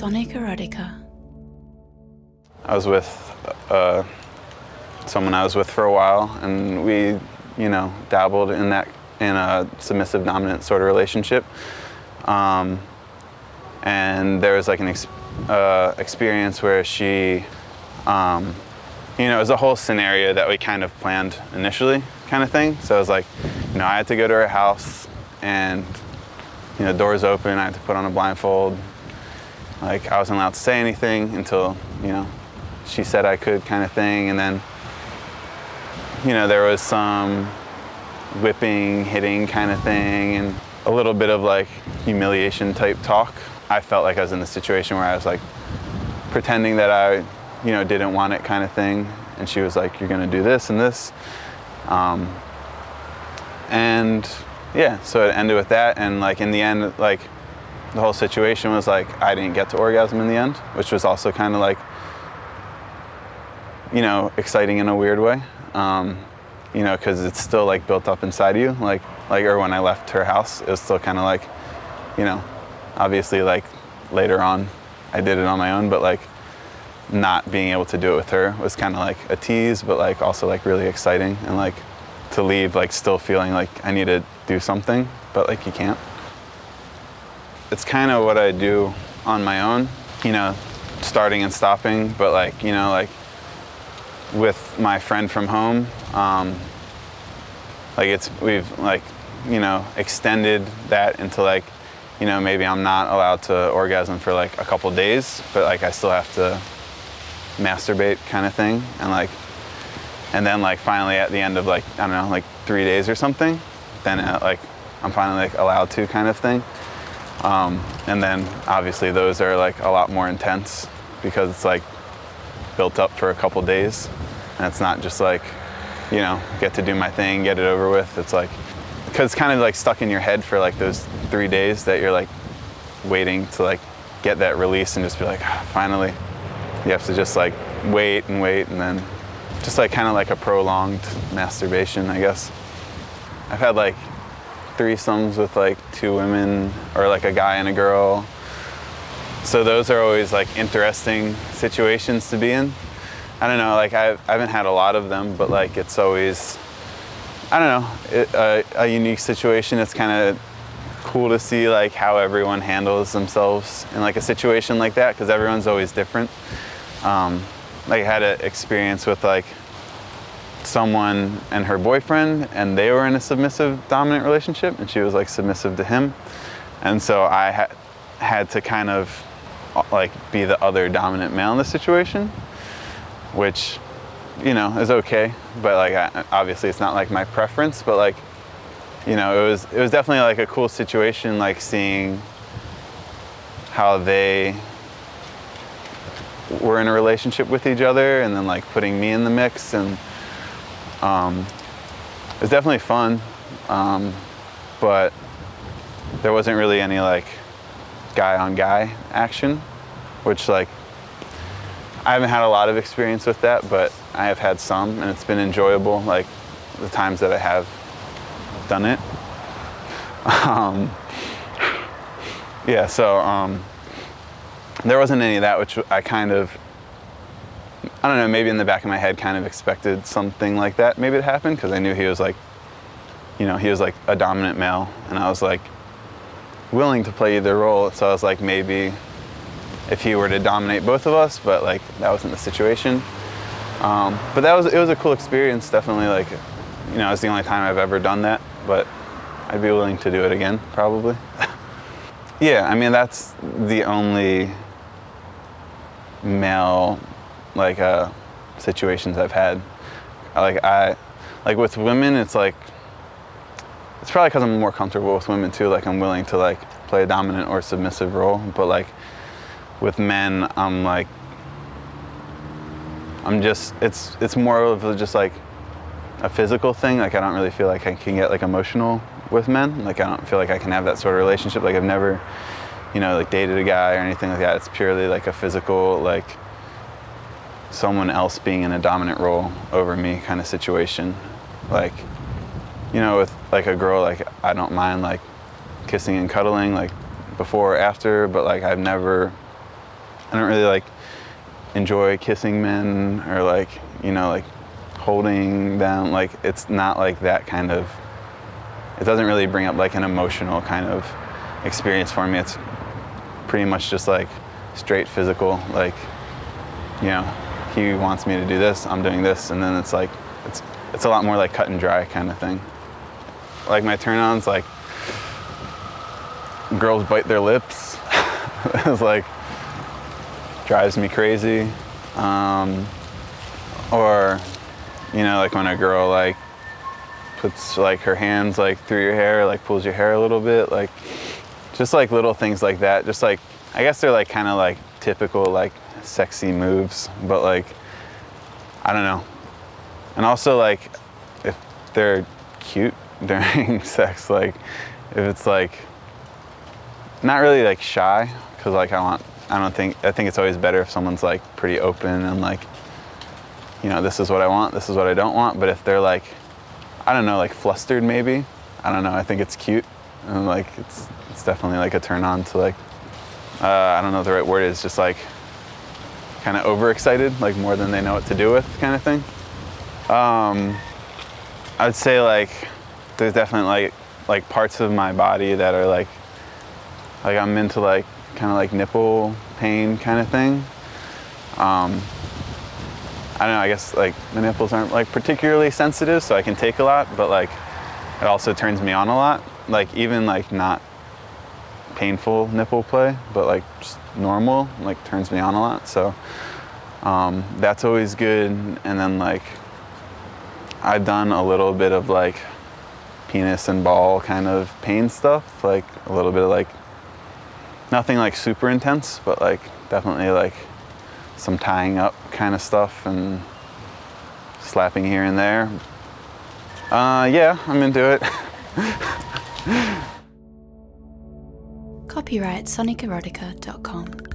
Sonic Erotica. I was with uh, someone I was with for a while, and we, you know, dabbled in that in a submissive dominant sort of relationship. Um, and there was like an ex- uh, experience where she, um, you know, it was a whole scenario that we kind of planned initially, kind of thing. So it was like, you know, I had to go to her house, and you know, doors open. I had to put on a blindfold. Like I wasn't allowed to say anything until you know she said I could, kind of thing. And then, you know, there was some whipping, hitting kind of thing, and a little bit of like humiliation type talk. I felt like I was in the situation where I was like pretending that I, you know, didn't want it kind of thing. And she was like, "You're gonna do this and this," um, and yeah, so it ended with that. And like in the end, like the whole situation was like I didn't get to orgasm in the end, which was also kind of like, you know, exciting in a weird way. Um, you know, because it's still like built up inside you. Like, like, or when I left her house, it was still kind of like, you know, obviously like later on, I did it on my own, but like not being able to do it with her was kind of like a tease, but like also like really exciting and like to leave like still feeling like I need to do something, but like you can't. It's kind of what I do on my own, you know, starting and stopping, but like, you know, like with my friend from home. Um, like it's we've like you know extended that into like you know maybe I'm not allowed to orgasm for like a couple days, but like I still have to masturbate kind of thing, and like and then like finally at the end of like I don't know like three days or something, then uh, like I'm finally like allowed to kind of thing. Um, and then obviously those are like a lot more intense because it's like built up for a couple days. And it's not just like, you know, get to do my thing, get it over with. It's like, because it's kind of like stuck in your head for like those three days that you're like waiting to like get that release and just be like, ah, finally. You have to just like wait and wait and then just like kind of like a prolonged masturbation, I guess. I've had like threesomes with like two women or like a guy and a girl so those are always like interesting situations to be in. I don't know, like I've, I haven't had a lot of them, but like it's always, I don't know, it, uh, a unique situation. It's kind of cool to see like how everyone handles themselves in like a situation like that because everyone's always different. Um, like I had an experience with like someone and her boyfriend, and they were in a submissive dominant relationship, and she was like submissive to him, and so I had had to kind of like be the other dominant male in the situation, which you know is okay. But like I, obviously it's not like my preference, but like you know it was it was definitely like a cool situation, like seeing how they were in a relationship with each other, and then like putting me in the mix, and um, it was definitely fun. Um, but there wasn't really any like guy on guy action, which like I haven't had a lot of experience with that, but I have had some, and it's been enjoyable. Like the times that I have done it. Um, yeah, so um, there wasn't any of that, which I kind of, I don't know, maybe in the back of my head, kind of expected something like that maybe to happen because I knew he was like, you know, he was like a dominant male, and I was like, willing to play either role. So I was like, maybe if he were to dominate both of us, but like that wasn't the situation. Um, but that was it was a cool experience. Definitely like, you know, it's the only time I've ever done that. But I'd be willing to do it again, probably. yeah, I mean that's the only male like uh, situations I've had. Like I, like with women, it's like it's probably because I'm more comfortable with women too. Like I'm willing to like play a dominant or submissive role, but like with men, I'm like I'm just it's it's more of just like a physical thing. Like I don't really feel like I can get like emotional with men. Like I don't feel like I can have that sort of relationship. Like I've never, you know, like dated a guy or anything like that. It's purely like a physical like someone else being in a dominant role over me kind of situation. Like you know, with like a girl, like I don't mind like kissing and cuddling like before or after, but like I've never I don't really like enjoy kissing men or like you know like holding them. Like it's not like that kind of. It doesn't really bring up like an emotional kind of experience for me. It's pretty much just like straight physical. Like you know, he wants me to do this, I'm doing this, and then it's like it's it's a lot more like cut and dry kind of thing. Like my turn-ons, like girls bite their lips. it's like drives me crazy. Um, or you know, like when a girl like puts like her hands like through your hair, like pulls your hair a little bit, like just like little things like that. Just like I guess they're like kind of like typical like sexy moves, but like I don't know. And also like if they're cute during sex, like if it's like not really like shy, because like I want I don't think I think it's always better if someone's like pretty open and like you know this is what I want, this is what I don't want. But if they're like I don't know like flustered maybe I don't know I think it's cute and like it's it's definitely like a turn on to like uh, I don't know the right word is just like kind of overexcited like more than they know what to do with kind of thing. Um, I'd say like there's definitely like like parts of my body that are like like I'm into like kind of like nipple pain kind of thing. Um, I don't know. I guess like the nipples aren't like particularly sensitive, so I can take a lot, but like it also turns me on a lot. Like even like not painful nipple play, but like just normal, like turns me on a lot. So um, that's always good. And then like I've done a little bit of like penis and ball kind of pain stuff, like a little bit of like nothing like super intense, but like definitely like some tying up kind of stuff and slapping here and there. Uh, yeah, I'm into it. Copyright sonicerotica.com.